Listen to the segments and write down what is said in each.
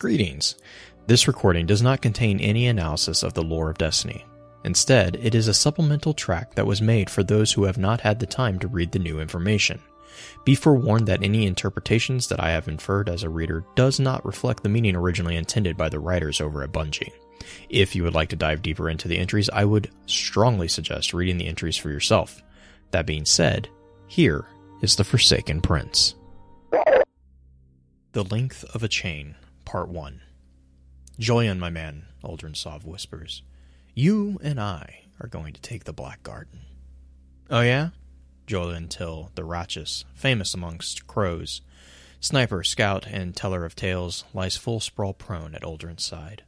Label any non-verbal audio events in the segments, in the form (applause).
Greetings. This recording does not contain any analysis of the lore of Destiny. Instead, it is a supplemental track that was made for those who have not had the time to read the new information. Be forewarned that any interpretations that I have inferred as a reader does not reflect the meaning originally intended by the writers over at Bungie. If you would like to dive deeper into the entries, I would strongly suggest reading the entries for yourself. That being said, here is the Forsaken Prince. The Length of a Chain, Part 1. Jolyon, my man, Uldren Sov whispers. You and I are going to take the Black Garden. Oh, yeah? Jolyon Till, the Ratchus, famous amongst crows, sniper, scout, and teller of tales, lies full sprawl prone at Uldren's side.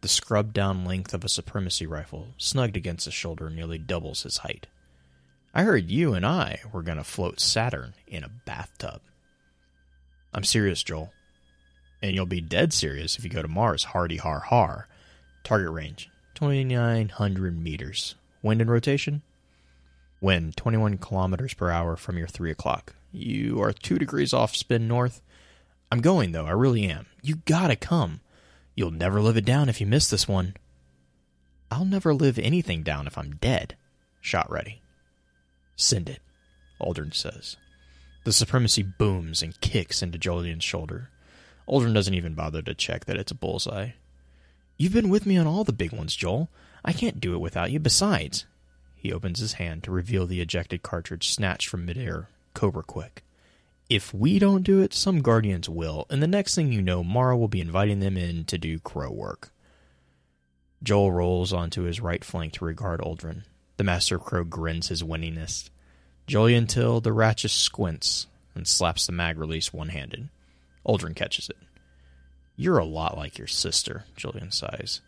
The scrubbed down length of a supremacy rifle, snugged against his shoulder, nearly doubles his height. I heard you and I were going to float Saturn in a bathtub. I'm serious, Joel. And you'll be dead serious if you go to Mars, hardy har har. Target range 2,900 meters. Wind and rotation? Wind 21 kilometers per hour from your 3 o'clock. You are 2 degrees off spin north. I'm going, though. I really am. You gotta come. You'll never live it down if you miss this one. I'll never live anything down if I'm dead. Shot ready. Send it, Uldren says. The supremacy booms and kicks into Jolyon's shoulder. Uldren doesn't even bother to check that it's a bullseye. You've been with me on all the big ones, Joel. I can't do it without you. Besides, he opens his hand to reveal the ejected cartridge snatched from midair, cobra quick. If we don't do it, some guardians will, and the next thing you know, Mara will be inviting them in to do crow work. Joel rolls onto his right flank to regard Uldren. The Master Crow grins his winningness. Jolyon Till the Ratchus squints and slaps the mag release one handed. Uldren catches it. You're a lot like your sister, Jolyon sighs.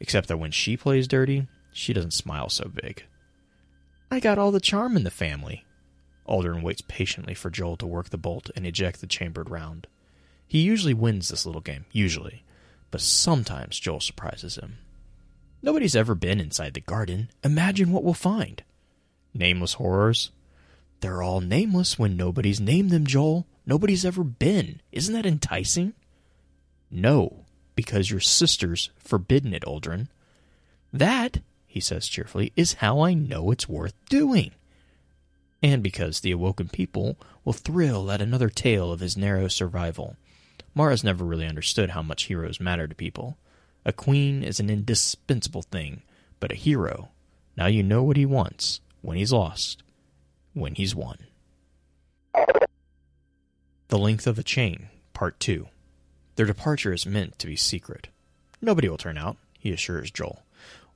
Except that when she plays dirty, she doesn't smile so big. I got all the charm in the family. Uldren waits patiently for Joel to work the bolt and eject the chambered round. He usually wins this little game, usually, but sometimes Joel surprises him. Nobody's ever been inside the garden. Imagine what we'll find. Nameless horrors? They're all nameless when nobody's named them, Joel. Nobody's ever been. Isn't that enticing? No, because your sister's forbidden it, Uldren. That, he says cheerfully, is how I know it's worth doing. And because the awoken people will thrill at another tale of his narrow survival. Mara's never really understood how much heroes matter to people. A queen is an indispensable thing, but a hero, now you know what he wants, when he's lost, when he's won. The Length of a Chain, Part 2. Their departure is meant to be secret. Nobody will turn out, he assures Joel.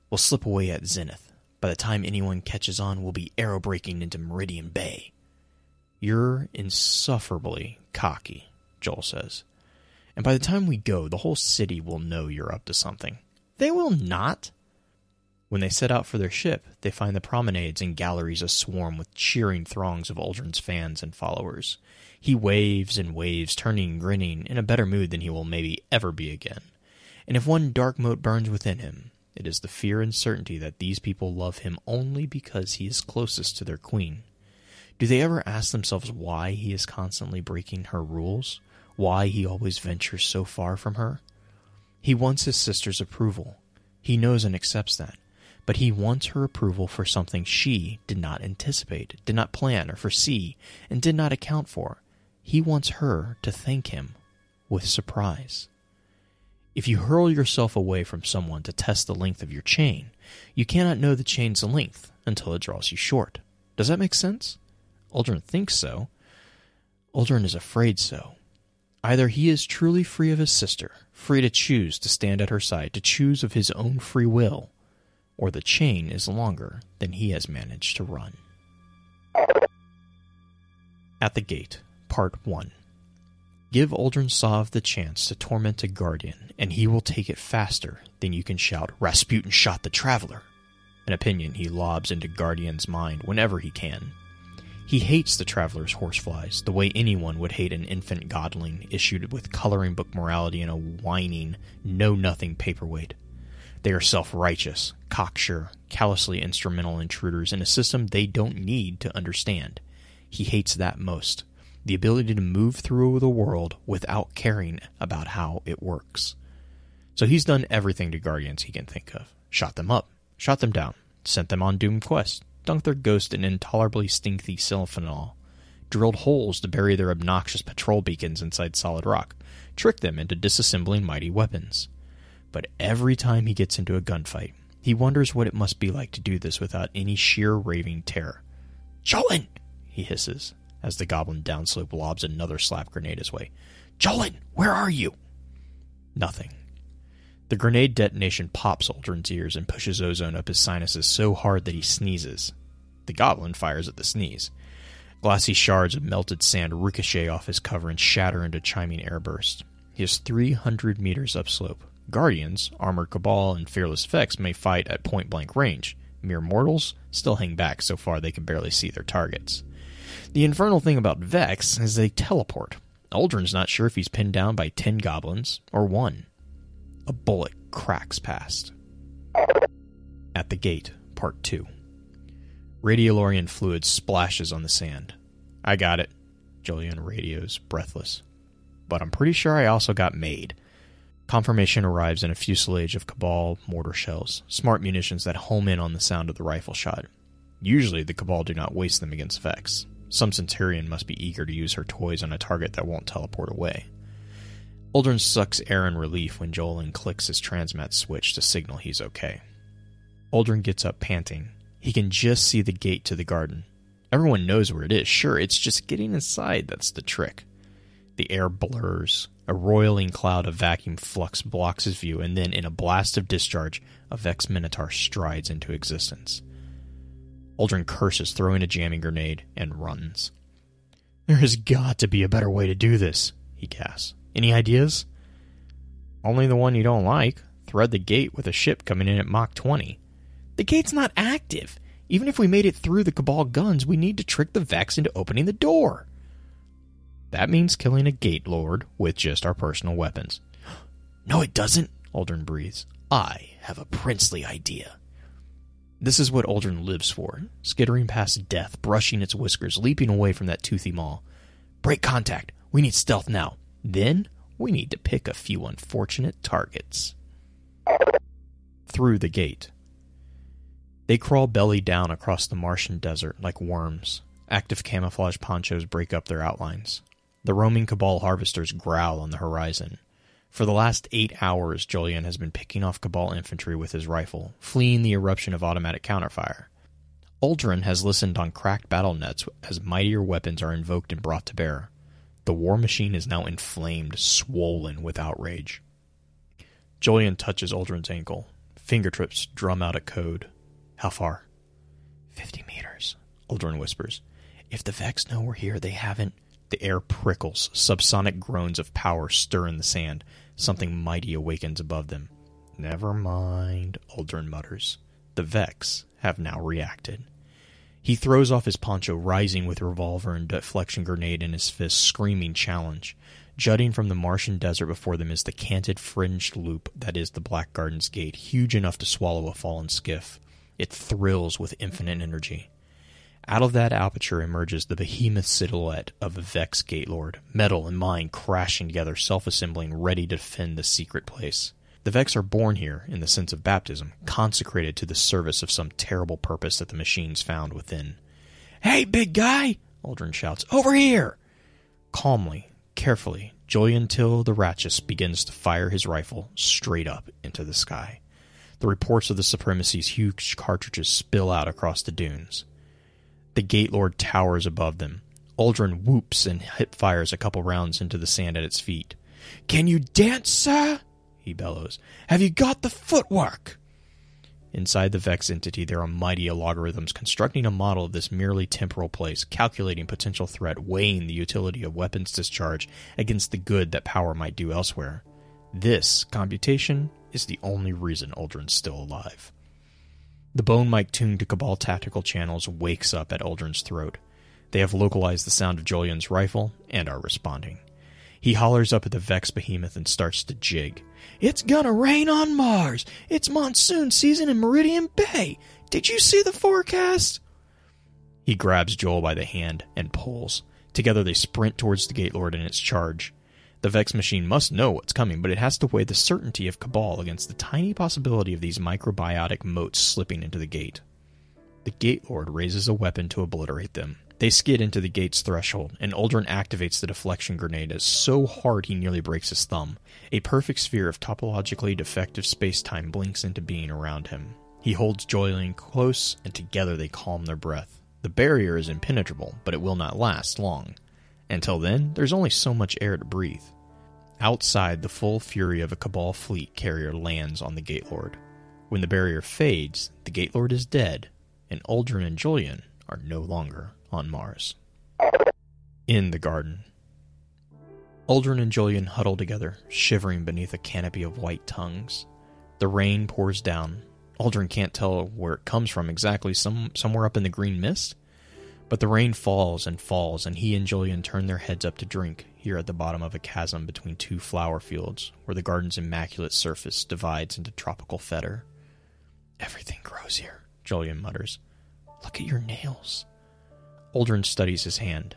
We'll slip away at zenith. By the time anyone catches on, we'll be arrow breaking into Meridian Bay. You're insufferably cocky, Joel says and by the time we go, the whole city will know you're up to something. They will not. When they set out for their ship, they find the promenades and galleries aswarm with cheering throngs of Uldren's fans and followers. He waves and waves, turning and grinning, in a better mood than he will maybe ever be again. And if one dark mote burns within him, it is the fear and certainty that these people love him only because he is closest to their queen. Do they ever ask themselves why he is constantly breaking her rules? why he always ventures so far from her? He wants his sister's approval. He knows and accepts that. But he wants her approval for something she did not anticipate, did not plan or foresee, and did not account for. He wants her to thank him with surprise. If you hurl yourself away from someone to test the length of your chain, you cannot know the chain's length until it draws you short. Does that make sense? Uldren thinks so. Uldren is afraid so. Either he is truly free of his sister, free to choose to stand at her side, to choose of his own free will, or the chain is longer than he has managed to run. At the Gate, Part 1 Give Uldren Sov the chance to torment a guardian, and he will take it faster than you can shout, Rasputin shot the traveler! An opinion he lobs into Guardian's mind whenever he can, he hates the traveler's horseflies, the way anyone would hate an infant godling issued with coloring book morality in a whining, know nothing paperweight. They are self righteous, cocksure, callously instrumental intruders in a system they don't need to understand. He hates that most. The ability to move through the world without caring about how it works. So he's done everything to Guardians he can think of shot them up, shot them down, sent them on doomed quests, dunked their ghost in intolerably stinky silphenol, drilled holes to bury their obnoxious patrol beacons inside solid rock, tricked them into disassembling mighty weapons. But every time he gets into a gunfight, he wonders what it must be like to do this without any sheer raving terror. Jolyon! he hisses, as the goblin downslope lobs another slap grenade his way. Jolyon, where are you? Nothing. The grenade detonation pops Uldren's ears and pushes ozone up his sinuses so hard that he sneezes. The goblin fires at the sneeze. Glassy shards of melted sand ricochet off his cover and shatter into chiming airbursts. He is 300 meters upslope. Guardians, armored Cabal, and fearless Vex may fight at point blank range. Mere mortals still hang back so far they can barely see their targets. The infernal thing about Vex is they teleport. Uldren's not sure if he's pinned down by 10 goblins or one. A bullet cracks past. At the gate, part 2. Radiolarian fluid splashes on the sand. I got it, Jolyon radios, breathless. But I'm pretty sure I also got made. Confirmation arrives in a fuselage of Cabal mortar shells, smart munitions that home in on the sound of the rifle shot. Usually, the Cabal do not waste them against Vex. Some Centurion must be eager to use her toys on a target that won't teleport away. Uldren sucks air in relief when Jolyon clicks his transmat switch to signal he's okay. Uldren gets up panting. He can just see the gate to the garden. Everyone knows where it is. Sure, it's just getting inside that's the trick. The air blurs. A roiling cloud of vacuum flux blocks his view, and then, in a blast of discharge, a Vex Minotaur strides into existence. Uldren curses, throwing a jamming grenade, and runs. There has got to be a better way to do this, he gasps. Any ideas? Only the one you don't like. Thread the gate with a ship coming in at Mach 20. The gate's not active. Even if we made it through the Cabal guns, we need to trick the Vex into opening the door. That means killing a Gate Lord with just our personal weapons. (gasps) No, it doesn't, Uldren breathes. I have a princely idea. This is what Uldren lives for, skittering past death, brushing its whiskers, leaping away from that toothy maw. Break contact. We need stealth now. Then we need to pick a few unfortunate targets. Through the gate. They crawl belly down across the Martian desert like worms. Active camouflage ponchos break up their outlines. The roaming Cabal harvesters growl on the horizon. For the last eight hours, Jolyon has been picking off Cabal infantry with his rifle, fleeing the eruption of automatic counterfire. Uldren has listened on cracked battle nets as mightier weapons are invoked and brought to bear. The war machine is now inflamed, swollen with outrage. Jolyon touches Uldren's ankle. Fingertips drum out a code. How far? Fifty meters, Uldren whispers. If the Vex know we're here, they haven't. The air prickles. Subsonic groans of power stir in the sand. Something mighty awakens above them. Never mind, Uldren mutters. The Vex have now reacted. He throws off his poncho, rising with revolver and deflection grenade in his fist, screaming challenge. Jutting from the Martian desert before them is the canted fringed loop that is the Black Garden's gate, huge enough to swallow a fallen skiff. It thrills with infinite energy. Out of that aperture emerges the behemoth silhouette of a Vex Gate Lord, metal and mind crashing together, self assembling, ready to defend the secret place. The Vex are born here, in the sense of baptism, consecrated to the service of some terrible purpose that the machines found within. Hey, big guy! Uldren shouts. Over here! Calmly, carefully, Jolyon Till the Ratchus begins to fire his rifle straight up into the sky. The reports of the Supremacy's huge cartridges spill out across the dunes. The Gate Lord towers above them. Uldren whoops and hip fires a couple rounds into the sand at its feet. Can you dance, sir? he bellows. Have you got the footwork? Inside the Vex entity, there are mighty algorithms constructing a model of this merely temporal place, calculating potential threat, weighing the utility of weapons discharge against the good that power might do elsewhere. This computation is the only reason Uldren's still alive. The bone mic tuned to Cabal tactical channels wakes up at Uldren's throat. They have localized the sound of Jolyon's rifle and are responding. He hollers up at the Vex behemoth and starts to jig. It's gonna rain on Mars! It's monsoon season in Meridian Bay! Did you see the forecast? He grabs Joel by the hand and pulls. Together they sprint towards the Gate Lord and its charge. The Vex machine must know what's coming, but it has to weigh the certainty of Cabal against the tiny possibility of these microbiotic motes slipping into the gate. The Gate Lord raises a weapon to obliterate them. They skid into the gate's threshold, and Uldren activates the deflection grenade as so hard he nearly breaks his thumb. A perfect sphere of topologically defective space-time blinks into being around him. He holds Jolyon close, and together they calm their breath. The barrier is impenetrable, but it will not last long. Until then, there's only so much air to breathe. Outside, the full fury of a Cabal fleet carrier lands on the Gate Lord. When the barrier fades, the Gate Lord is dead, and Uldren and Jolyon are no longer on Mars. In the garden. Uldren and Jolyon huddle together, shivering beneath a canopy of white tongues. The rain pours down. Uldren can't tell where it comes from exactly, some, somewhere up in the green mist. But the rain falls and falls, and he and Jolyon turn their heads up to drink here at the bottom of a chasm between two flower fields, where the garden's immaculate surface divides into tropical fetor. Everything grows here, Jolyon mutters. Look at your nails. Uldren studies his hand.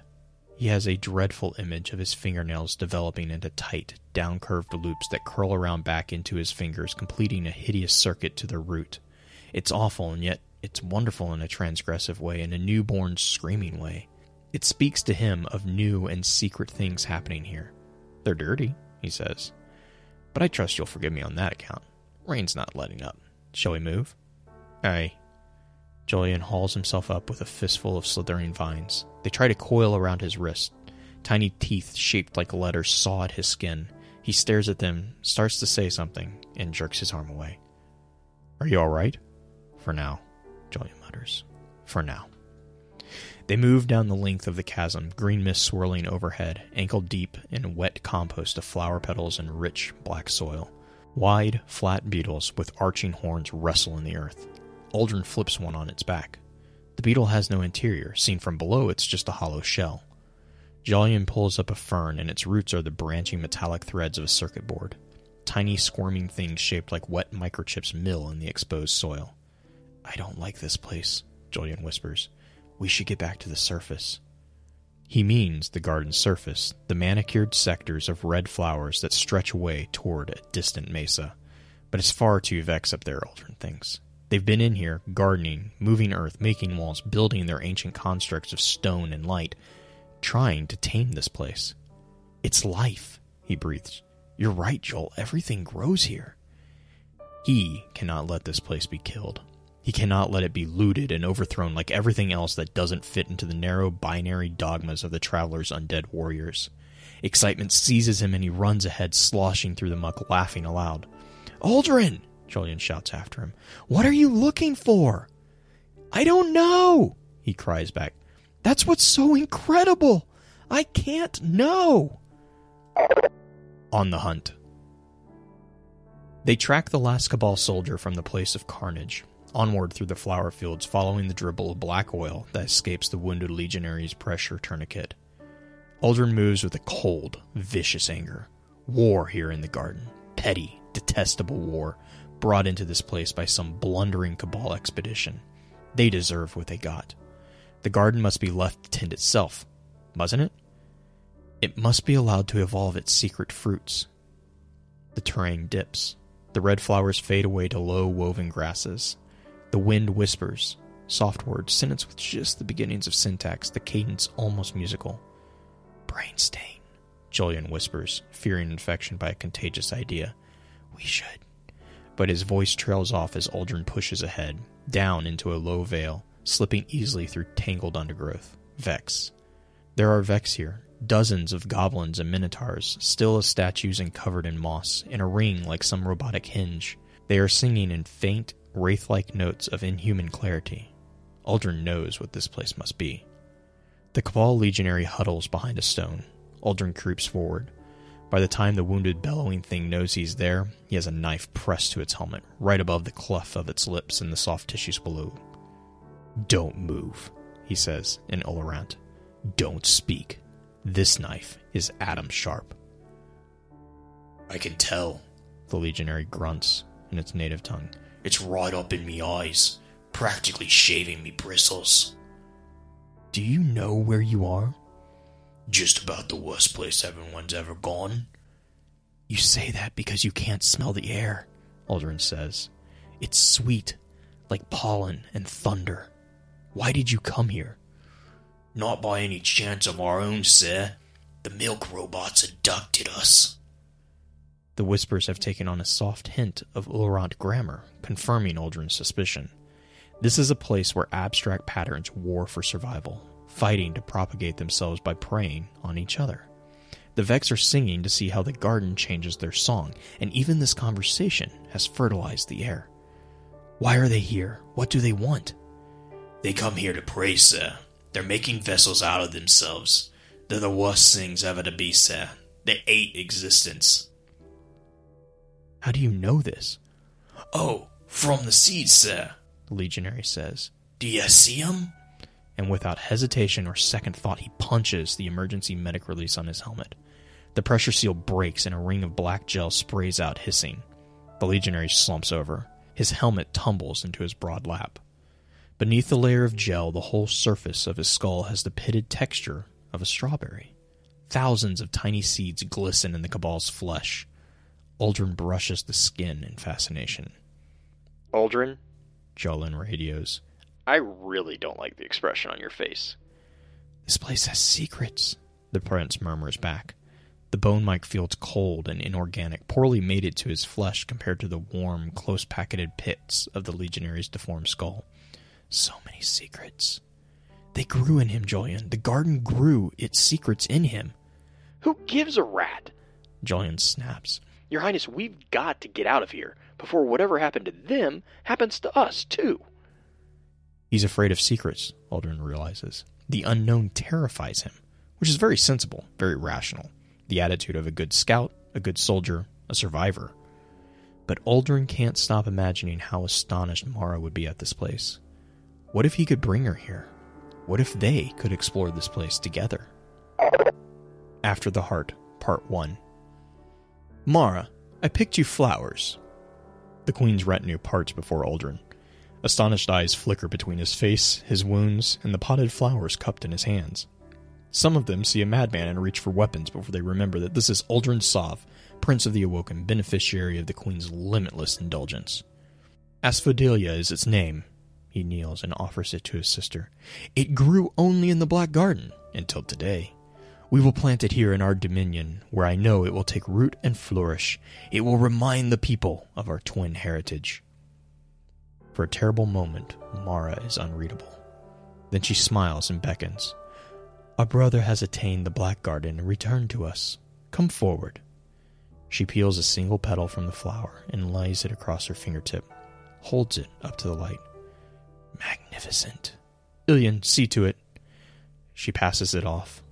He has a dreadful image of his fingernails developing into tight, down curved loops that curl around back into his fingers, completing a hideous circuit to their root. It's awful, and yet it's wonderful in a transgressive way, in a newborn, screaming way. It speaks to him of new and secret things happening here. They're dirty, he says. But I trust you'll forgive me on that account. Rain's not letting up. Shall we move? Aye, Jolyon hauls himself up with a fistful of slithering vines. They try to coil around his wrist. Tiny teeth shaped like letters saw at his skin. He stares at them, starts to say something, and jerks his arm away. Are you all right? For now, Jolyon mutters. For now. They move down the length of the chasm, green mist swirling overhead, ankle deep in wet compost of flower petals and rich black soil. Wide, flat beetles with arching horns wrestle in the earth. Uldren flips one on its back. The beetle has no interior. Seen from below, it's just a hollow shell. Jolyon pulls up a fern, and its roots are the branching metallic threads of a circuit board. Tiny squirming things shaped like wet microchips mill in the exposed soil. I don't like this place, Jolyon whispers. We should get back to the surface. He means the garden surface, the manicured sectors of red flowers that stretch away toward a distant mesa. But it's far too vex up there, Uldren thinks. They've been in here, gardening, moving earth, making walls, building their ancient constructs of stone and light, trying to tame this place. It's life, he breathes. You're right, Joel. Everything grows here. He cannot let this place be killed. He cannot let it be looted and overthrown like everything else that doesn't fit into the narrow binary dogmas of the Traveler's undead warriors. Excitement seizes him and he runs ahead, sloshing through the muck, laughing aloud. Uldren! Jolyon shouts after him. What are you looking for? I don't know, he cries back. That's what's so incredible. I can't know. On the hunt. They track the last Cabal soldier from the place of carnage, onward through the flower fields, following the dribble of black oil that escapes the wounded legionary's pressure tourniquet. Uldren moves with a cold, vicious anger. War here in the garden. Petty, detestable war, brought into this place by some blundering Cabal expedition. They deserve what they got. The garden must be left to tend itself, mustn't it? It must be allowed to evolve its secret fruits. The terrain dips. The red flowers fade away to low woven grasses. The wind whispers, soft words, sentence with just the beginnings of syntax, the cadence almost musical. Brain stain, Jolyon whispers, fearing infection by a contagious idea. We should but his voice trails off as Uldren pushes ahead, down into a low vale, slipping easily through tangled undergrowth. Vex. There are Vex here, dozens of goblins and minotaurs, still as statues and covered in moss, in a ring like some robotic hinge. They are singing in faint, wraith like notes of inhuman clarity. Uldren knows what this place must be. The Cabal legionary huddles behind a stone. Uldren creeps forward. By the time the wounded, bellowing thing knows he's there, he has a knife pressed to its helmet, right above the cleft of its lips and the soft tissues below. Don't move, he says in Ulurant. Don't speak. This knife is atom sharp. I can tell, the legionary grunts in its native tongue. It's right up in me eyes, practically shaving me bristles. Do you know where you are? Just about the worst place everyone's ever gone. You say that because you can't smell the air, Uldren says. It's sweet, like pollen and thunder. Why did you come here? Not by any chance of our own, sir. The milk robots abducted us. The whispers have taken on a soft hint of Ulurant grammar, confirming Uldren's suspicion. This is a place where abstract patterns war for survival, fighting to propagate themselves by preying on each other. The Vex are singing to see how the garden changes their song, and even this conversation has fertilized the air. Why are they here? What do they want? They come here to pray, sir. They're making vessels out of themselves. They're the worst things ever to be, sir. They hate existence. How do you know this? Oh, from the seeds, sir, the legionary says. Do you see 'em? And without hesitation or second thought, he punches the emergency medic release on his helmet. The pressure seal breaks and a ring of black gel sprays out, hissing. The legionary slumps over. His helmet tumbles into his broad lap. Beneath the layer of gel, the whole surface of his skull has the pitted texture of a strawberry. Thousands of tiny seeds glisten in the Cabal's flesh. Uldren brushes the skin in fascination. Uldren? Jolyon radios. I really don't like the expression on your face. This place has secrets, the prince murmurs back. The bone mike feels cold and inorganic, poorly mated to his flesh compared to the warm, close packeted pits of the legionary's deformed skull. So many secrets. They grew in him, Jolyon. The garden grew its secrets in him. Who gives a rat? Jolyon snaps. Your Highness, we've got to get out of here before whatever happened to them happens to us, too. He's afraid of secrets, Uldren realizes. The unknown terrifies him, which is very sensible, very rational. The attitude of a good scout, a good soldier, a survivor. But Uldren can't stop imagining how astonished Mara would be at this place. What if he could bring her here? What if they could explore this place together? After the Heart, Part 1 Mara, I picked you flowers. The Queen's retinue parts before Uldren. Astonished eyes flicker between his face, his wounds, and the potted flowers cupped in his hands. Some of them see a madman and reach for weapons before they remember that this is Uldren Sov, Prince of the Awoken, beneficiary of the Queen's limitless indulgence. Asphodelia is its name, he kneels and offers it to his sister. It grew only in the Black Garden until today. We will plant it here in our dominion, where I know it will take root and flourish. It will remind the people of our twin heritage. For a terrible moment, Mara is unreadable. Then she smiles and beckons. Our brother has attained the Black Garden and returned to us. Come forward. She peels a single petal from the flower and lays it across her fingertip, holds it up to the light. Magnificent. Ilian, see to it. She passes it off.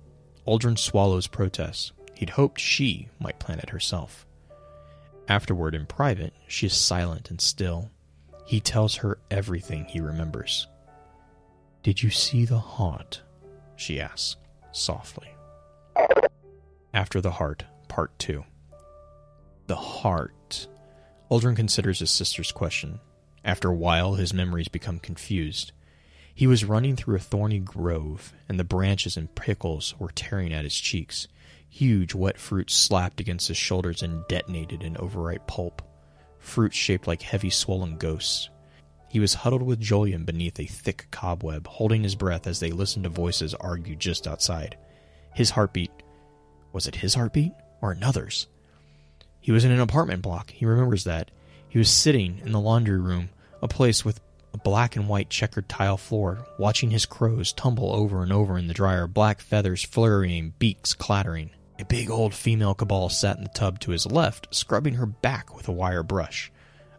Uldren swallows protest. He'd hoped she might plan it herself. Afterward, in private, she is silent and still. He tells her everything he remembers. Did you see the heart? she asks, softly. After the Heart, Part 2. The heart. Uldren considers his sister's question. After a while, his memories become confused. He was running through a thorny grove, and the branches and prickles were tearing at his cheeks. Huge wet fruit slapped against his shoulders and detonated in overripe pulp. Fruit shaped like heavy swollen ghosts. He was huddled with Jolyon beneath a thick cobweb, holding his breath as they listened to voices argue just outside. His heartbeat. Was it his heartbeat? Or another's? He was in an apartment block. He remembers that. He was sitting in the laundry room, a place with a black and white checkered tile floor, watching his crows tumble over and over in the dryer, black feathers flurrying, beaks clattering. A big old female cabal sat in the tub to his left, scrubbing her back with a wire brush.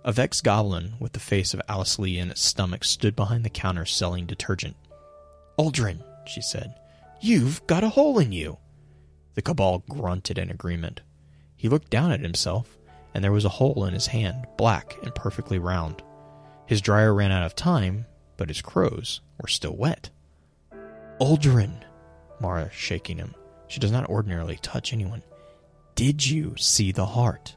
A Vex goblin with the face of Alice Lee in its stomach stood behind the counter selling detergent. Uldren, she said, you've got a hole in you. The cabal grunted in agreement. He looked down at himself, and there was a hole in his hand, black and perfectly round. His dryer ran out of time, but his crows were still wet. Uldren, Mara shaking him. She does not ordinarily touch anyone. Did you see the heart?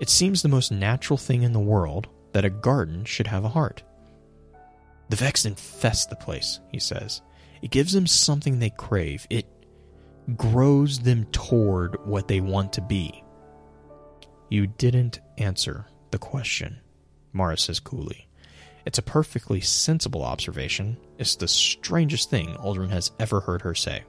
It seems the most natural thing in the world that a garden should have a heart. The Vex infest the place, he says. It gives them something they crave. It grows them toward what they want to be. You didn't answer the question, Mara says coolly. It's a perfectly sensible observation. It's the strangest thing Uldren has ever heard her say.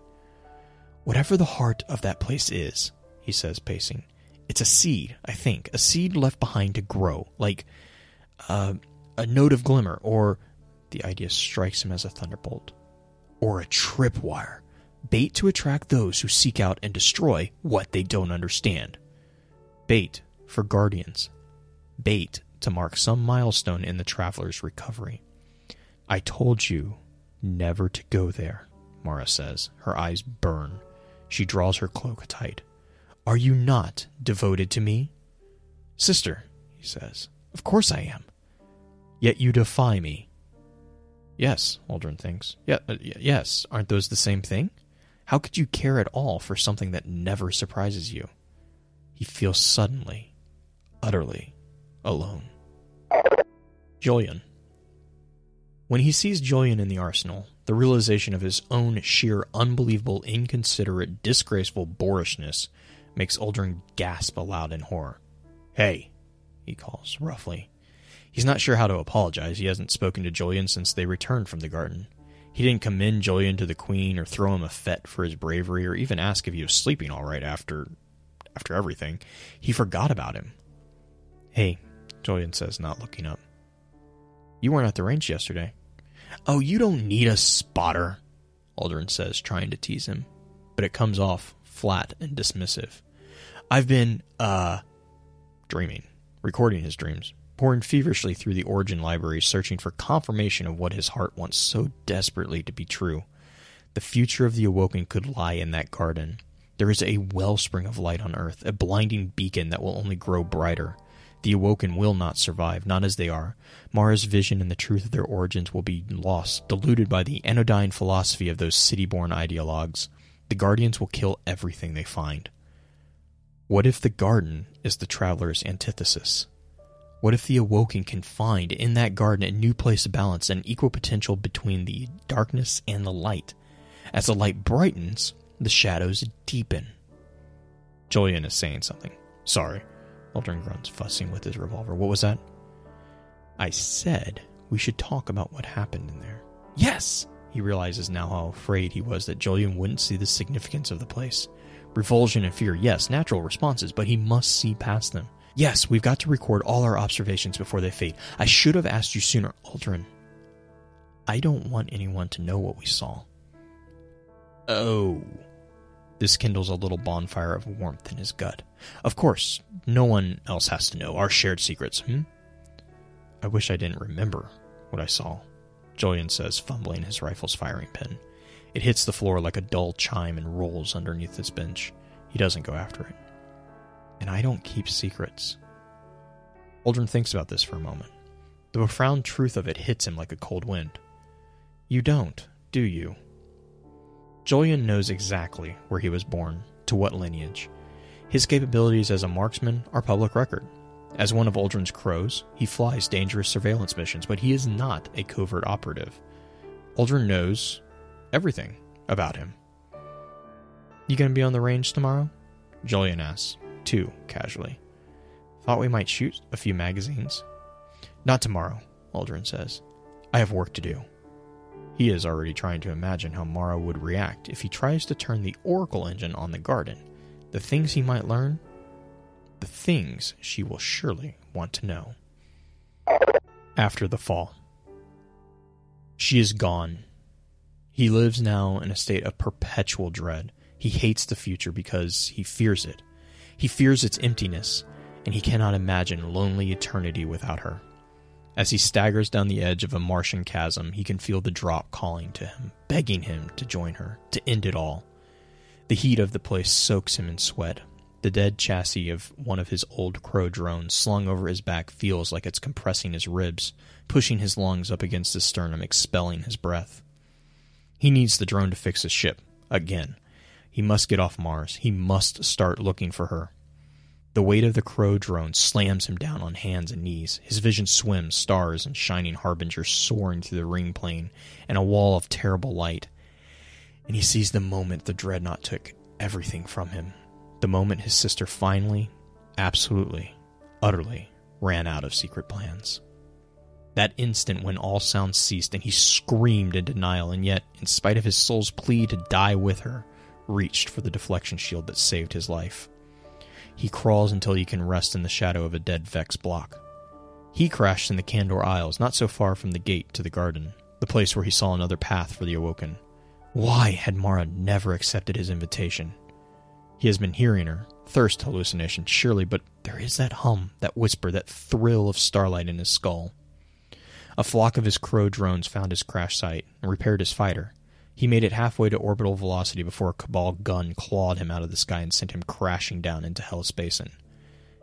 Whatever the heart of that place is, he says, pacing, it's a seed, I think, a seed left behind to grow, like uh, a note of glimmer, or the idea strikes him as a thunderbolt, or a tripwire, bait to attract those who seek out and destroy what they don't understand. Bait for guardians, bait to mark some milestone in the traveler's recovery. I told you never to go there, Mara says. Her eyes burn. She draws her cloak tight. Are you not devoted to me? Sister, he says. Of course I am. Yet you defy me. Yes, Uldren thinks. Yeah, uh, yes, aren't those the same thing? How could you care at all for something that never surprises you? He feels suddenly, utterly alone. Jolyon. When he sees Jolyon in the arsenal, the realization of his own sheer, unbelievable, inconsiderate, disgraceful boorishness makes Uldren gasp aloud in horror. Hey, he calls roughly. He's not sure how to apologize. He hasn't spoken to Jolyon since they returned from the garden. He didn't commend Jolyon to the queen or throw him a fete for his bravery or even ask if he was sleeping all right after after everything. He forgot about him. Hey, Jolyon says, not looking up. You weren't at the range yesterday. Oh, you don't need a spotter, Uldren says, trying to tease him. But it comes off flat and dismissive. I've been, uh, dreaming, recording his dreams, pouring feverishly through the Origin library, searching for confirmation of what his heart wants so desperately to be true. The future of the Awoken could lie in that garden. There is a wellspring of light on Earth, a blinding beacon that will only grow brighter. The Awoken will not survive, not as they are. Mara's vision and the truth of their origins will be lost, diluted by the anodyne philosophy of those city born ideologues. The Guardians will kill everything they find. What if the garden is the traveler's antithesis? What if the Awoken can find in that garden a new place of balance and equal potential between the darkness and the light? As the light brightens, the shadows deepen. Jolyon is saying something. Sorry. Uldren grunts, fussing with his revolver. What was that? I said we should talk about what happened in there. Yes! He realizes now how afraid he was that Jolyon wouldn't see the significance of the place. Revulsion and fear, yes, natural responses, but he must see past them. Yes, we've got to record all our observations before they fade. I should have asked you sooner, Uldren. I don't want anyone to know what we saw. Oh. This kindles a little bonfire of warmth in his gut. Of course, no one else has to know our shared secrets, hmm? I wish I didn't remember what I saw, Jolyon says, fumbling his rifle's firing pin. It hits the floor like a dull chime and rolls underneath his bench. He doesn't go after it. And I don't keep secrets. Uldren thinks about this for a moment. The profound truth of it hits him like a cold wind. You don't, do you? Jolyon knows exactly where he was born, to what lineage. His capabilities as a marksman are public record. As one of Uldren's crows, he flies dangerous surveillance missions, but he is not a covert operative. Uldren knows everything about him. You gonna be on the range tomorrow? Jolyon asks, too casually. Thought we might shoot a few magazines. Not tomorrow, Uldren says. I have work to do. He is already trying to imagine how Mara would react if he tries to turn the Oracle engine on the garden. The things he might learn, the things she will surely want to know. After the fall. She is gone. He lives now in a state of perpetual dread. He hates the future because he fears it. He fears its emptiness, and he cannot imagine lonely eternity without her. As he staggers down the edge of a Martian chasm, he can feel the drop calling to him, begging him to join her, to end it all. The heat of the place soaks him in sweat. The dead chassis of one of his old crow drones slung over his back feels like it's compressing his ribs, pushing his lungs up against his sternum, expelling his breath. He needs the drone to fix his ship, again. He must get off Mars. He must start looking for her. The weight of the crow drone slams him down on hands and knees. His vision swims, stars and shining harbingers soaring through the ring plane, and a wall of terrible light. And he sees the moment the dreadnought took everything from him the moment his sister finally, absolutely, utterly ran out of secret plans. That instant when all sounds ceased and he screamed in denial, and yet, in spite of his soul's plea to die with her, reached for the deflection shield that saved his life. He crawls until he can rest in the shadow of a dead Vex block. He crashed in the Kandor Isles, not so far from the gate to the garden, the place where he saw another path for the Awoken. Why had Mara never accepted his invitation? He has been hearing her. Thirst hallucination, surely, but there is that hum, that whisper, that thrill of starlight in his skull. A flock of his crow drones found his crash site and repaired his fighter. He made it halfway to orbital velocity before a Cabal gun clawed him out of the sky and sent him crashing down into Hellas Basin.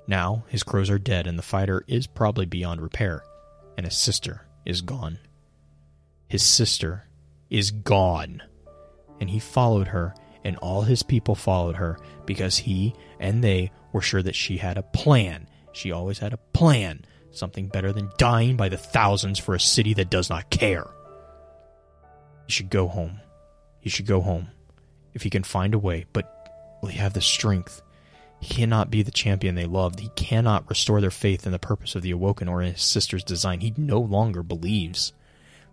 Now, his crows are dead and the fighter is probably beyond repair, and his sister is gone. His sister is gone. And he followed her and all his people followed her because he and they were sure that she had a plan. She always had a plan, something better than dying by the thousands for a city that does not care. You should go home. He should go home. If he can find a way, but will he have the strength? He cannot be the champion they loved. He cannot restore their faith in the purpose of the Awoken or in his sister's design. He no longer believes.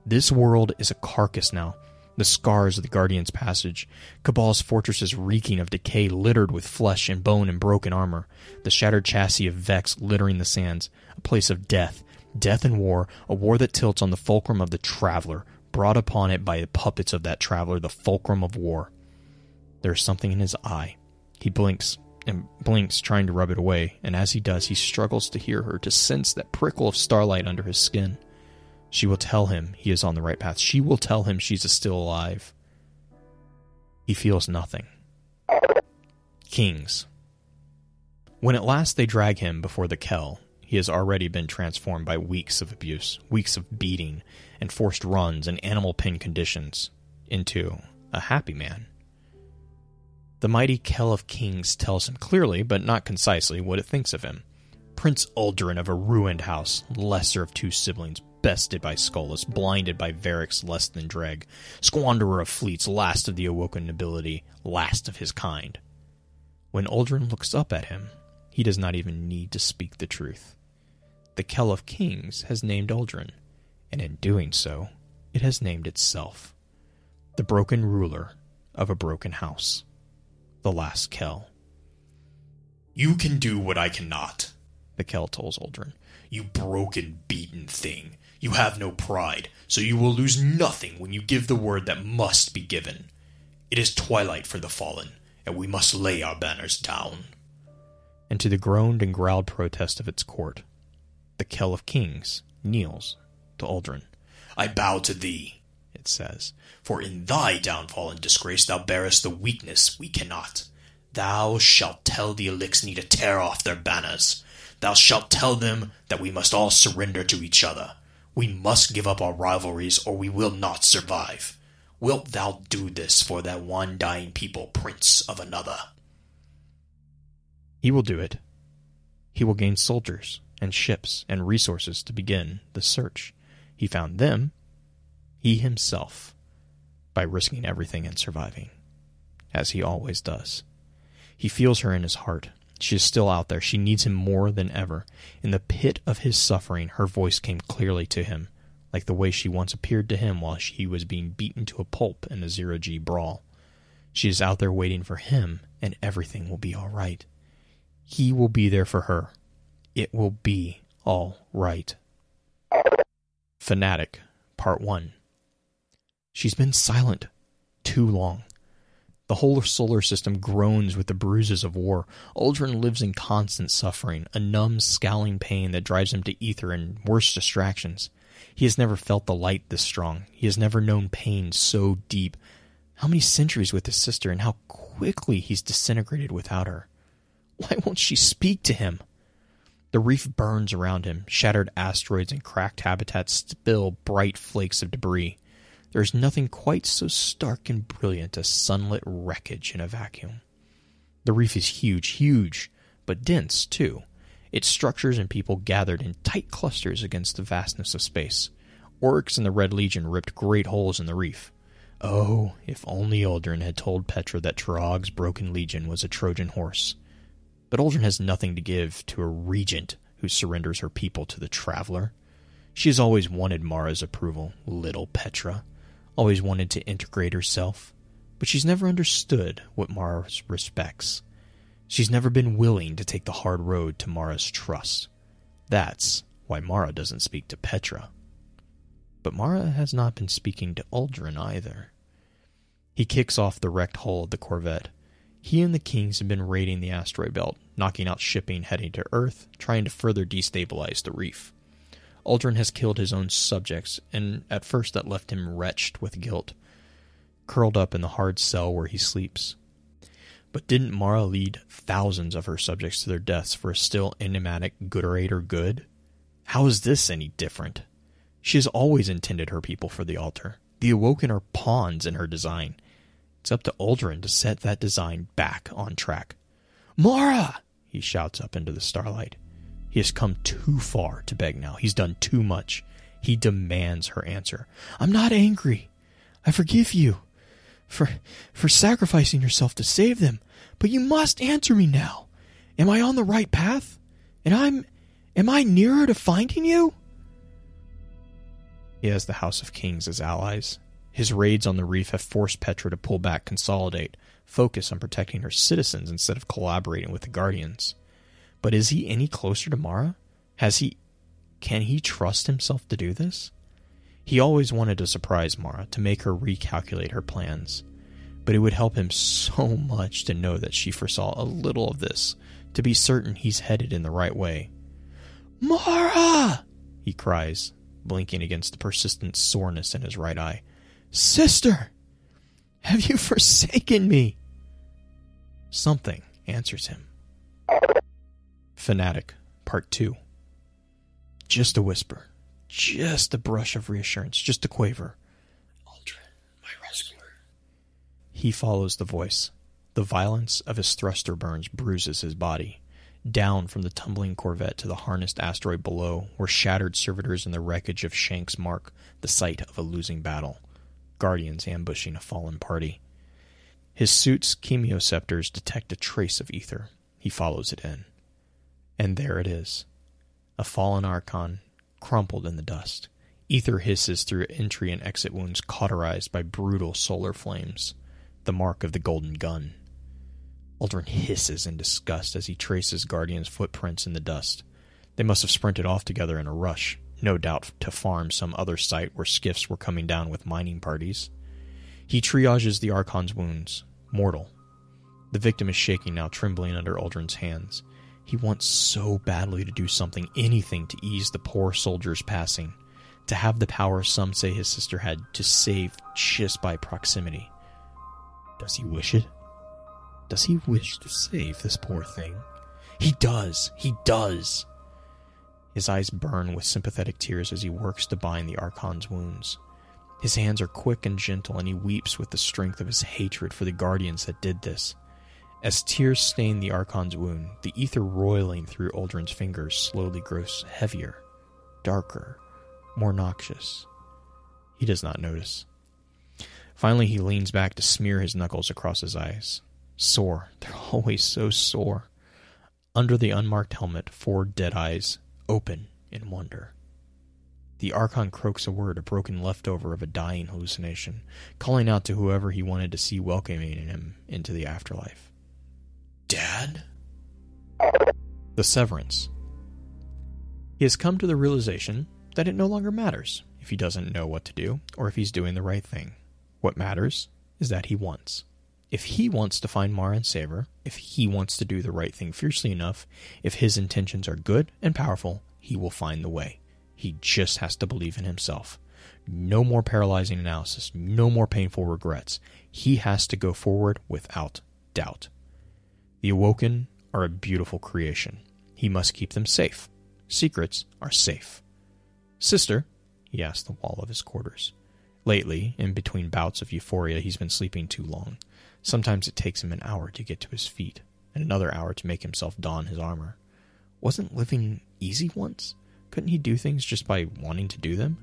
This world is a carcass now, the scars of the Guardian's passage. Cabal's fortress is reeking of decay, littered with flesh and bone and broken armor. The shattered chassis of Vex littering the sands, a place of death. Death and war, a war that tilts on the fulcrum of the traveler, brought upon it by the puppets of that traveler, the fulcrum of war. There is something in his eye. He blinks and blinks, trying to rub it away, and as he does, he struggles to hear her, to sense that prickle of starlight under his skin. She will tell him he is on the right path. She will tell him she's still alive. He feels nothing. Kings. When at last they drag him before the Kell, he has already been transformed by weeks of abuse, weeks of beating, and forced runs and animal pen conditions into a happy man. The mighty Kell of Kings tells him clearly, but not concisely, what it thinks of him. Prince Uldren of a ruined house, lesser of two siblings, bested by Skolas, blinded by Variks less than Dreg, squanderer of fleets, last of the awoken nobility, last of his kind. When Uldren looks up at him, he does not even need to speak the truth. The Kell of Kings has named Uldren, and in doing so, it has named itself. The broken ruler of a broken house. The last Kell. You can do what I cannot, the Kell tells Uldren. You broken, beaten thing. You have no pride, so you will lose nothing when you give the word that must be given. It is twilight for the fallen, and we must lay our banners down. And to the groaned and growled protest of its court, the Kell of Kings kneels to Uldren. I bow to thee, it says, for in thy downfall and disgrace thou bearest the weakness we cannot. Thou shalt tell the Eliksni to tear off their banners. Thou shalt tell them that we must all surrender to each other, we must give up our rivalries or we will not survive. Wilt thou do this for that one dying people, prince of another? He will do it. He will gain soldiers and ships and resources to begin the search. He found them, he himself, by risking everything and surviving, as he always does. He feels her in his heart, she is still out there. She needs him more than ever. In the pit of his suffering, her voice came clearly to him, like the way she once appeared to him while he was being beaten to a pulp in a zero G brawl. She is out there waiting for him, and everything will be all right. He will be there for her. It will be all right. Fanatic, Part 1. She's been silent too long. The whole solar system groans with the bruises of war. Uldren lives in constant suffering, a numb, scowling pain that drives him to ether and worse distractions. He has never felt the light this strong. He has never known pain so deep. How many centuries with his sister, and how quickly he's disintegrated without her. Why won't she speak to him? The reef burns around him. Shattered asteroids and cracked habitats spill bright flakes of debris. There is nothing quite so stark and brilliant as sunlit wreckage in a vacuum. The reef is huge, huge, but dense, too. Its structures and people gathered in tight clusters against the vastness of space. Oryx and the Red Legion ripped great holes in the reef. Oh, if only Uldren had told Petra that Trog's broken legion was a Trojan horse. But Uldren has nothing to give to a regent who surrenders her people to the traveler. She has always wanted Mara's approval, little Petra. Always wanted to integrate herself. But she's never understood what Mara respects. She's never been willing to take the hard road to Mara's trust. That's why Mara doesn't speak to Petra. But Mara has not been speaking to Uldren either. He kicks off the wrecked hull of the Corvette. He and the Kings have been raiding the asteroid belt, knocking out shipping heading to Earth, trying to further destabilize the reef. Uldren has killed his own subjects, and at first that left him wretched with guilt, curled up in the hard cell where he sleeps. But didn't Mara lead thousands of her subjects to their deaths for a still enigmatic Gooderator good? How is this any different? She has always intended her people for the altar. The Awoken are pawns in her design. It's up to Uldren to set that design back on track. Mara! he shouts up into the starlight. He has come too far to beg now. He's done too much. He demands her answer. I'm not angry. I forgive you for for sacrificing yourself to save them, but you must answer me now. Am I on the right path? And I'm am I nearer to finding you? He has the House of Kings as allies. His raids on the reef have forced Petra to pull back, consolidate, focus on protecting her citizens instead of collaborating with the Guardians. But is he any closer to Mara? Has he can he trust himself to do this? He always wanted to surprise Mara, to make her recalculate her plans. But it would help him so (laughs) much to know that she foresaw a little of this, to be certain he's headed in the right way. Mara! he cries, blinking against the persistent soreness in his right eye. Sister! Have you forsaken me? Something answers him. Fanatic, Part 2. Just a whisper just a brush of reassurance, just a quaver. Uldren, my rescuer. He follows the voice. The violence of his thruster burns bruises his body. Down from the tumbling corvette to the harnessed asteroid below were shattered servitors and the wreckage of Shank's mark, the site of a losing battle. Guardians ambushing a fallen party. His suit's chemioceptors detect a trace of ether. He follows it in. And there it is. A fallen Archon crumpled in the dust. Ether hisses through entry and exit wounds cauterized by brutal solar flames, the mark of the golden gun. Uldren hisses in disgust as he traces Guardian's footprints in the dust. They must have sprinted off together in a rush, no doubt to farm some other site where skiffs were coming down with mining parties. He triages the Archon's wounds, mortal. The victim is shaking now, trembling under Uldren's hands. He wants so badly to do something, anything to ease the poor soldier's passing, to have the power some say his sister had to save just by proximity. Does he wish it? Does he wish to save this poor thing? He does! He does! His eyes burn with sympathetic tears as he works to bind the Archon's wounds. His hands are quick and gentle, and he weeps with the strength of his hatred for the guardians that did this. As tears stain the Archon's wound, the ether roiling through Uldren's fingers slowly grows heavier, darker, more noxious. He does not notice. Finally, he leans back to smear his knuckles across his eyes. Sore. They're (laughs) always so sore. Under the unmarked helmet, four dead eyes open in wonder. The Archon croaks a word, a broken leftover of a dying hallucination, calling out to whoever he wanted to see welcoming him into the afterlife. Dad? The Severance. He has come to the realization that it no longer matters if he doesn't know what to do or if he's doing the right thing. What matters is that he wants. If he wants to find save her, if he wants to do the right thing fiercely enough, if his intentions are good and powerful, he will find the way. He just has to believe in himself. No more paralyzing analysis, no more painful regrets. He has to go forward without doubt. The Awoken are a beautiful creation. He must keep them safe. Secrets are safe. Sister, he asked the wall of his quarters. Lately, in between bouts of euphoria, he's been sleeping too long. Sometimes it takes him an hour to get to his feet, and another hour to make himself don his armor. Wasn't living easy once? Couldn't he do things just by wanting to do them?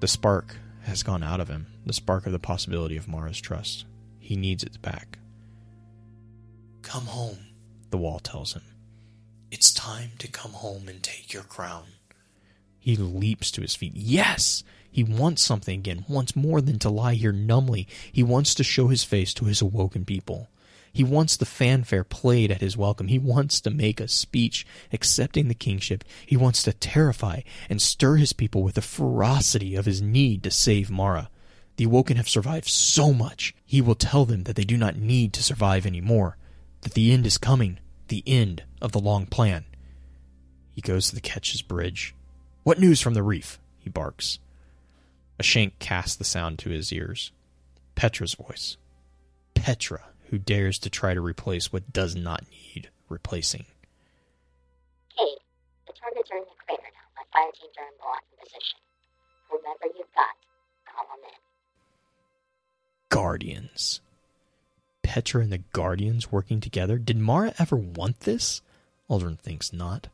The spark has gone out of him, the spark of the possibility of Mara's trust. He needs it back. Come home, The wall tells him. it's time to come home and take your crown. He leaps to his feet. Yes! He wants something again, wants more than to lie here numbly. He wants to show his face to his awoken people. He wants the fanfare played at his welcome. He wants to make a speech accepting the kingship. He wants to terrify and stir his people with the ferocity of his need to save Mara. The Awoken have survived so much. He will tell them that they do not need to survive anymore, that the end is coming, the end of the long plan. He goes to the Ketch's bridge. What news from the reef? he barks. A shank casts the sound to his ears. Petra's voice. Petra, who dares to try to replace what does not need replacing. Cayde, the targets are in the crater now. My fire teams are in blocking position. Whomever you've got, call them in. Guardians. Petra and the Guardians working together? Did Mara ever want this? Uldren thinks not.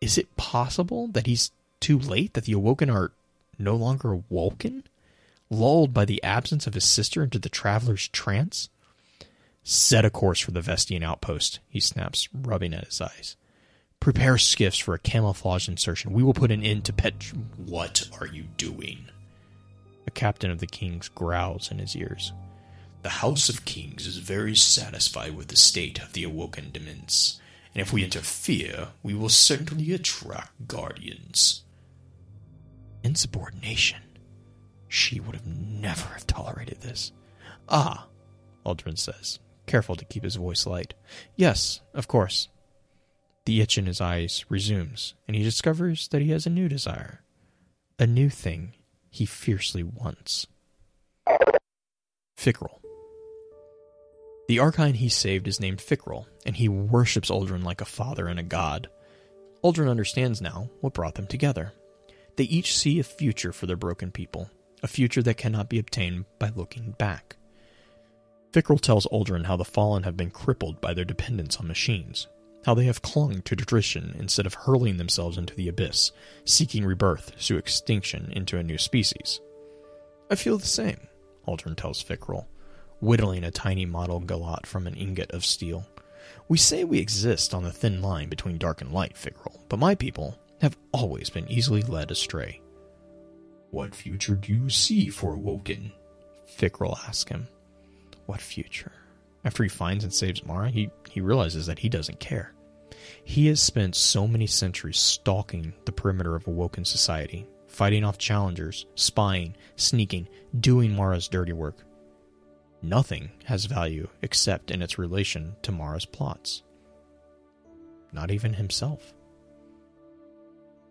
Is it possible that he's too late, that the Awoken are no longer woken? Lulled by the absence of his sister into the traveler's trance? Set a course for the Vestian outpost, he snaps, rubbing at his eyes. Prepare skiffs for a camouflage insertion. We will put an end to Pet. What are you doing? The captain of the Kings growls in his ears. The House of Kings is very satisfied with the state of the awoken demons, and if we interfere, we will certainly attract guardians. Insubordination. She would have never have tolerated this. Ah, Uldren says, careful to keep his voice light. Yes, of course. The itch in his eyes resumes, and he discovers that he has a new desire. A new thing he fiercely wants. Fikrul. The Archon he saved is named Fikrul, and he worships Uldren like a father and a god. Uldren understands now what brought them together. They each see a future for their broken people, a future that cannot be obtained by looking back. Fikrul tells Uldren how the Fallen have been crippled by their dependence on machines, how they have clung to tradition instead of hurling themselves into the abyss, seeking rebirth through extinction into a new species. I feel the same, Uldren tells Fikrul, whittling a tiny model galat from an ingot of steel. We say we exist on the thin line between dark and light, Fikrul, but my people have always been easily led astray. What future do you see for Woken? Fikrul asks him. What future? After he finds and saves Mara, he, he realizes that he doesn't care. He has spent so many centuries stalking the perimeter of Awoken society, fighting off challengers, spying, sneaking, doing Mara's dirty work. Nothing has value except in its relation to Mara's plots. Not even himself.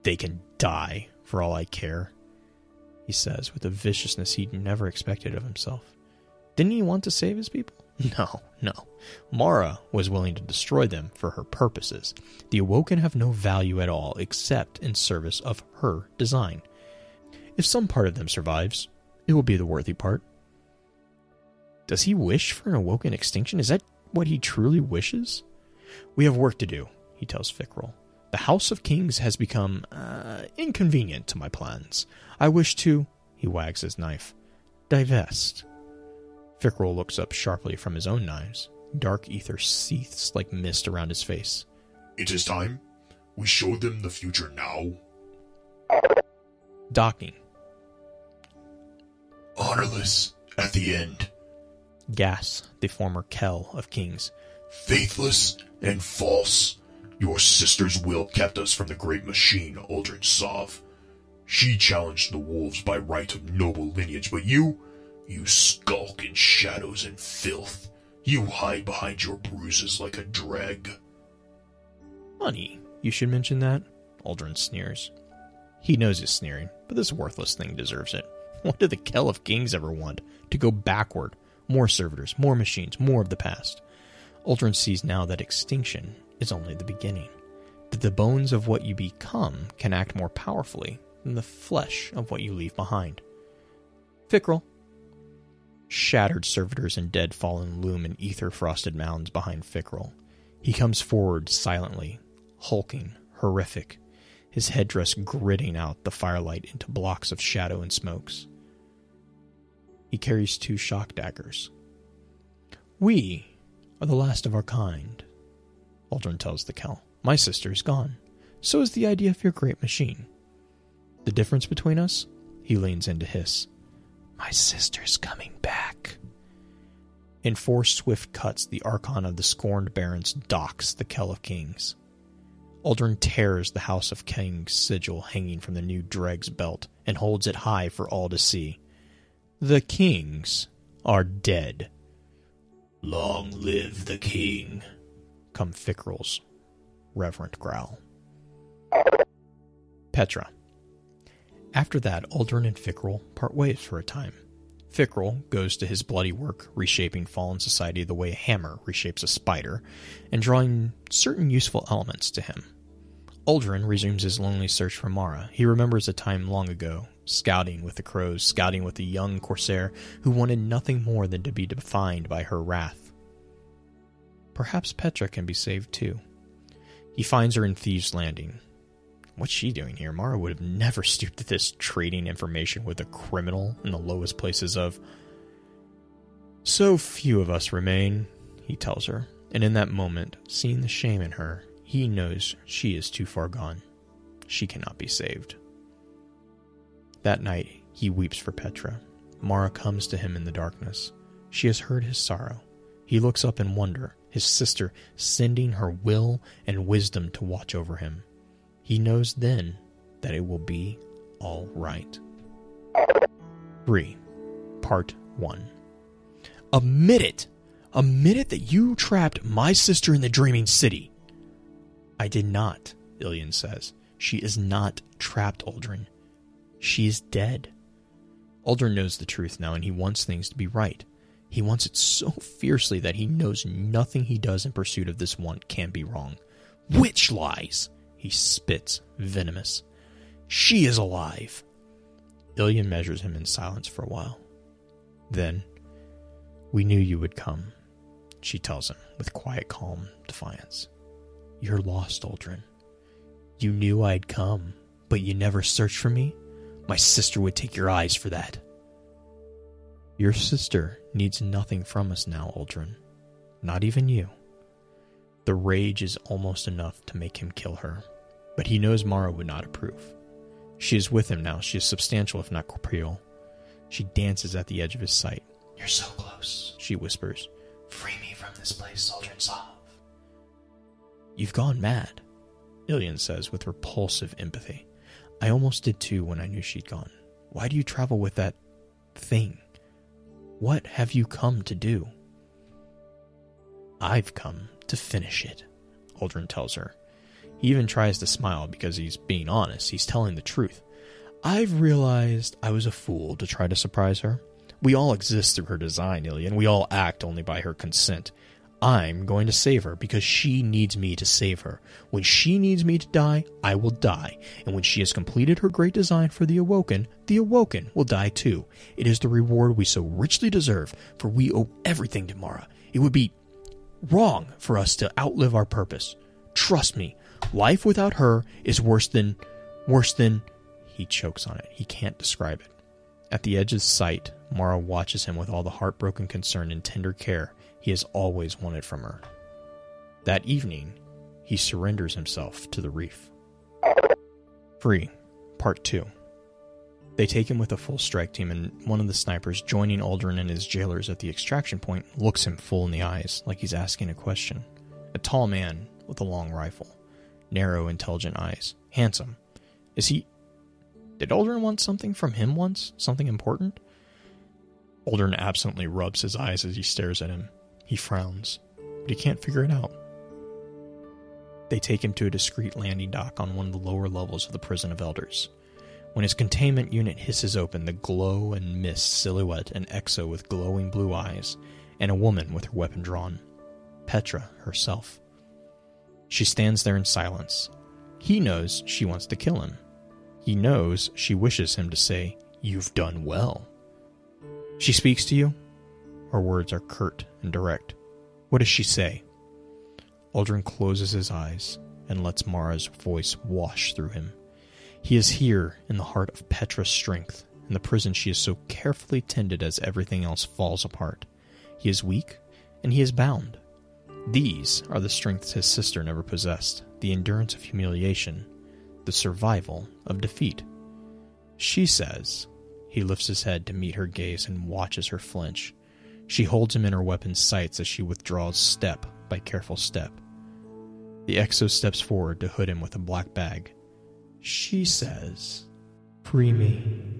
They can die for all I care, he says with a viciousness he'd never expected of himself. Didn't he want to save his people? (laughs) No, no. Mara was willing to destroy them for her purposes. The Awoken have no value at all except in service of her design. If some part of them survives, it will be the worthy part. Does he wish for an Awoken extinction? Is that what he truly wishes? We have work to do, he tells Fikrul. The House of Kings has become uh, inconvenient to my plans. I wish to, he wags his knife, divest. Fikrul looks up sharply from his own knives. Dark ether seethes like mist around his face. It is time. We show them the future now. Docking. Honorless at the end. Gas, the former Kell of Kings. Faithless and false. Your sister's will kept us from the great machine, Uldren Sov. She challenged the wolves by right of noble lineage, but you, you skulk in shadows and filth. You hide behind your bruises like a dreg. Funny, you should mention that. Uldren sneers. He knows he's sneering, but this worthless thing deserves it. (laughs) What did the Kell of Kings ever want? To go backward. More servitors, more machines, more of the past. Uldren sees now that extinction is only the beginning. That the bones of what you become can act more powerfully than the flesh of what you leave behind. Fikrul. Shattered servitors and dead fallen loom in ether frosted mounds behind Fikrul. He comes forward silently, hulking, horrific, his headdress gritting out the firelight into blocks of shadow and smokes. He carries two shock daggers. We are the last of our kind, Uldren tells the Kell. My sister is gone. So is the idea of your great machine. The difference between us? He leans in to hiss. My sister's coming back. In four swift cuts, the Archon of the Scorned Barons docks the Kell of Kings. Uldren tears the House of Kings sigil hanging from the new Dreg's belt and holds it high for all to see. The kings are dead. Long live the king, come Fikrul's reverent growl. Petra. After that, Uldren and Fikrul part ways for a time. Fikrul goes to his bloody work, reshaping fallen society the way a hammer reshapes a spider, and drawing certain useful elements to him. Uldren resumes his lonely search for Mara. He remembers a time long ago, scouting with the crows, scouting with a young corsair who wanted nothing more than to be defined by her wrath. Perhaps Petra can be saved too. He finds her in Thieves' Landing. What's she doing here? Mara would have never (laughs) stooped to this trading information with a criminal in the lowest places of. So few of us remain, he tells her, and in that moment, seeing the shame in her, he knows she is too far gone. She cannot be saved. That night, he weeps for Petra. Mara comes to him in the darkness. She has heard his sorrow. He looks up in wonder, his sister sending her will and wisdom to watch over him. He knows then that it will be all right. 3. Part 1 Admit it! Admit it that you trapped my sister in the Dreaming City. I did not, Illian says. She is not trapped, Uldren. She is dead. Uldren knows the truth now, and he wants things to be right. He wants it so fiercely that he knows nothing he does in pursuit of this want can be wrong. Which lies? He spits, venomous. She is alive. Illian measures him in silence for a while. Then, we knew you would come, she tells him with quiet, calm defiance. You're lost, Uldren. You knew I'd come, but you never searched for me? My sister would take your eyes for that. Your sister needs nothing from us now, Uldren. Not even you. The rage is almost enough to make him kill her, but he knows Mara would not approve. She is with him now. She is substantial, if not corporeal. She dances at the edge of his sight. You're so close, she whispers. Free me from this place, Uldren Sov. You've gone mad, Illian says with repulsive empathy. I almost did too when I knew she'd gone. Why do you travel with that thing? What have you come to do? I've come to finish it, Uldren tells her. He even tries to smile because he's being honest. He's telling the truth. I've realized I was a fool to try to surprise her. We all exist through her design, Illian. We all act only by her consent. I'm going to save her because she needs me to save her. When she needs me to die, I will die. And when she has completed her great design for the Awoken, the Awoken will die too. It is the reward we so richly deserve, for we owe everything to Mara. It would be wrong for us to outlive our purpose. Trust me, life without her is worse than. worse than. He chokes on it. He can't describe it. At the edge of sight, Mara watches him with all the heartbroken concern and tender care he has always wanted from her. That evening, he surrenders himself to the reef. Free, Part 2. They take him with a full strike team, and one of the snipers, joining Uldren and his jailers at the extraction point, looks him full in the eyes, like he's asking a question. A tall man with a long rifle, narrow, intelligent eyes, handsome. Is he. Did Uldren want something from him once? Something important? Uldren absently rubs his eyes as he stares at him. He frowns, but he can't figure it out. They take him to a discreet landing dock on one of the lower levels of the prison of elders. When his containment unit hisses open, the glow and mist silhouette an exo with glowing blue eyes, and a woman with her weapon drawn. Petra herself. She stands there in silence. He knows she wants to kill him. He knows she wishes him to say, You've done well. She speaks to you, her words are curt and direct. What does she say? Uldren closes his eyes and lets Mara's voice wash through him. He is here in the heart of Petra's strength in the prison she is so carefully tended as everything else falls apart. He is weak, and he is bound. These are the strengths his sister never possessed the endurance of humiliation, the survival of defeat. She says, he lifts his head to meet her gaze and watches her flinch. She holds him in her weapon's sights as she withdraws step by careful step. The exo steps forward to hood him with a black bag. She says, Free me.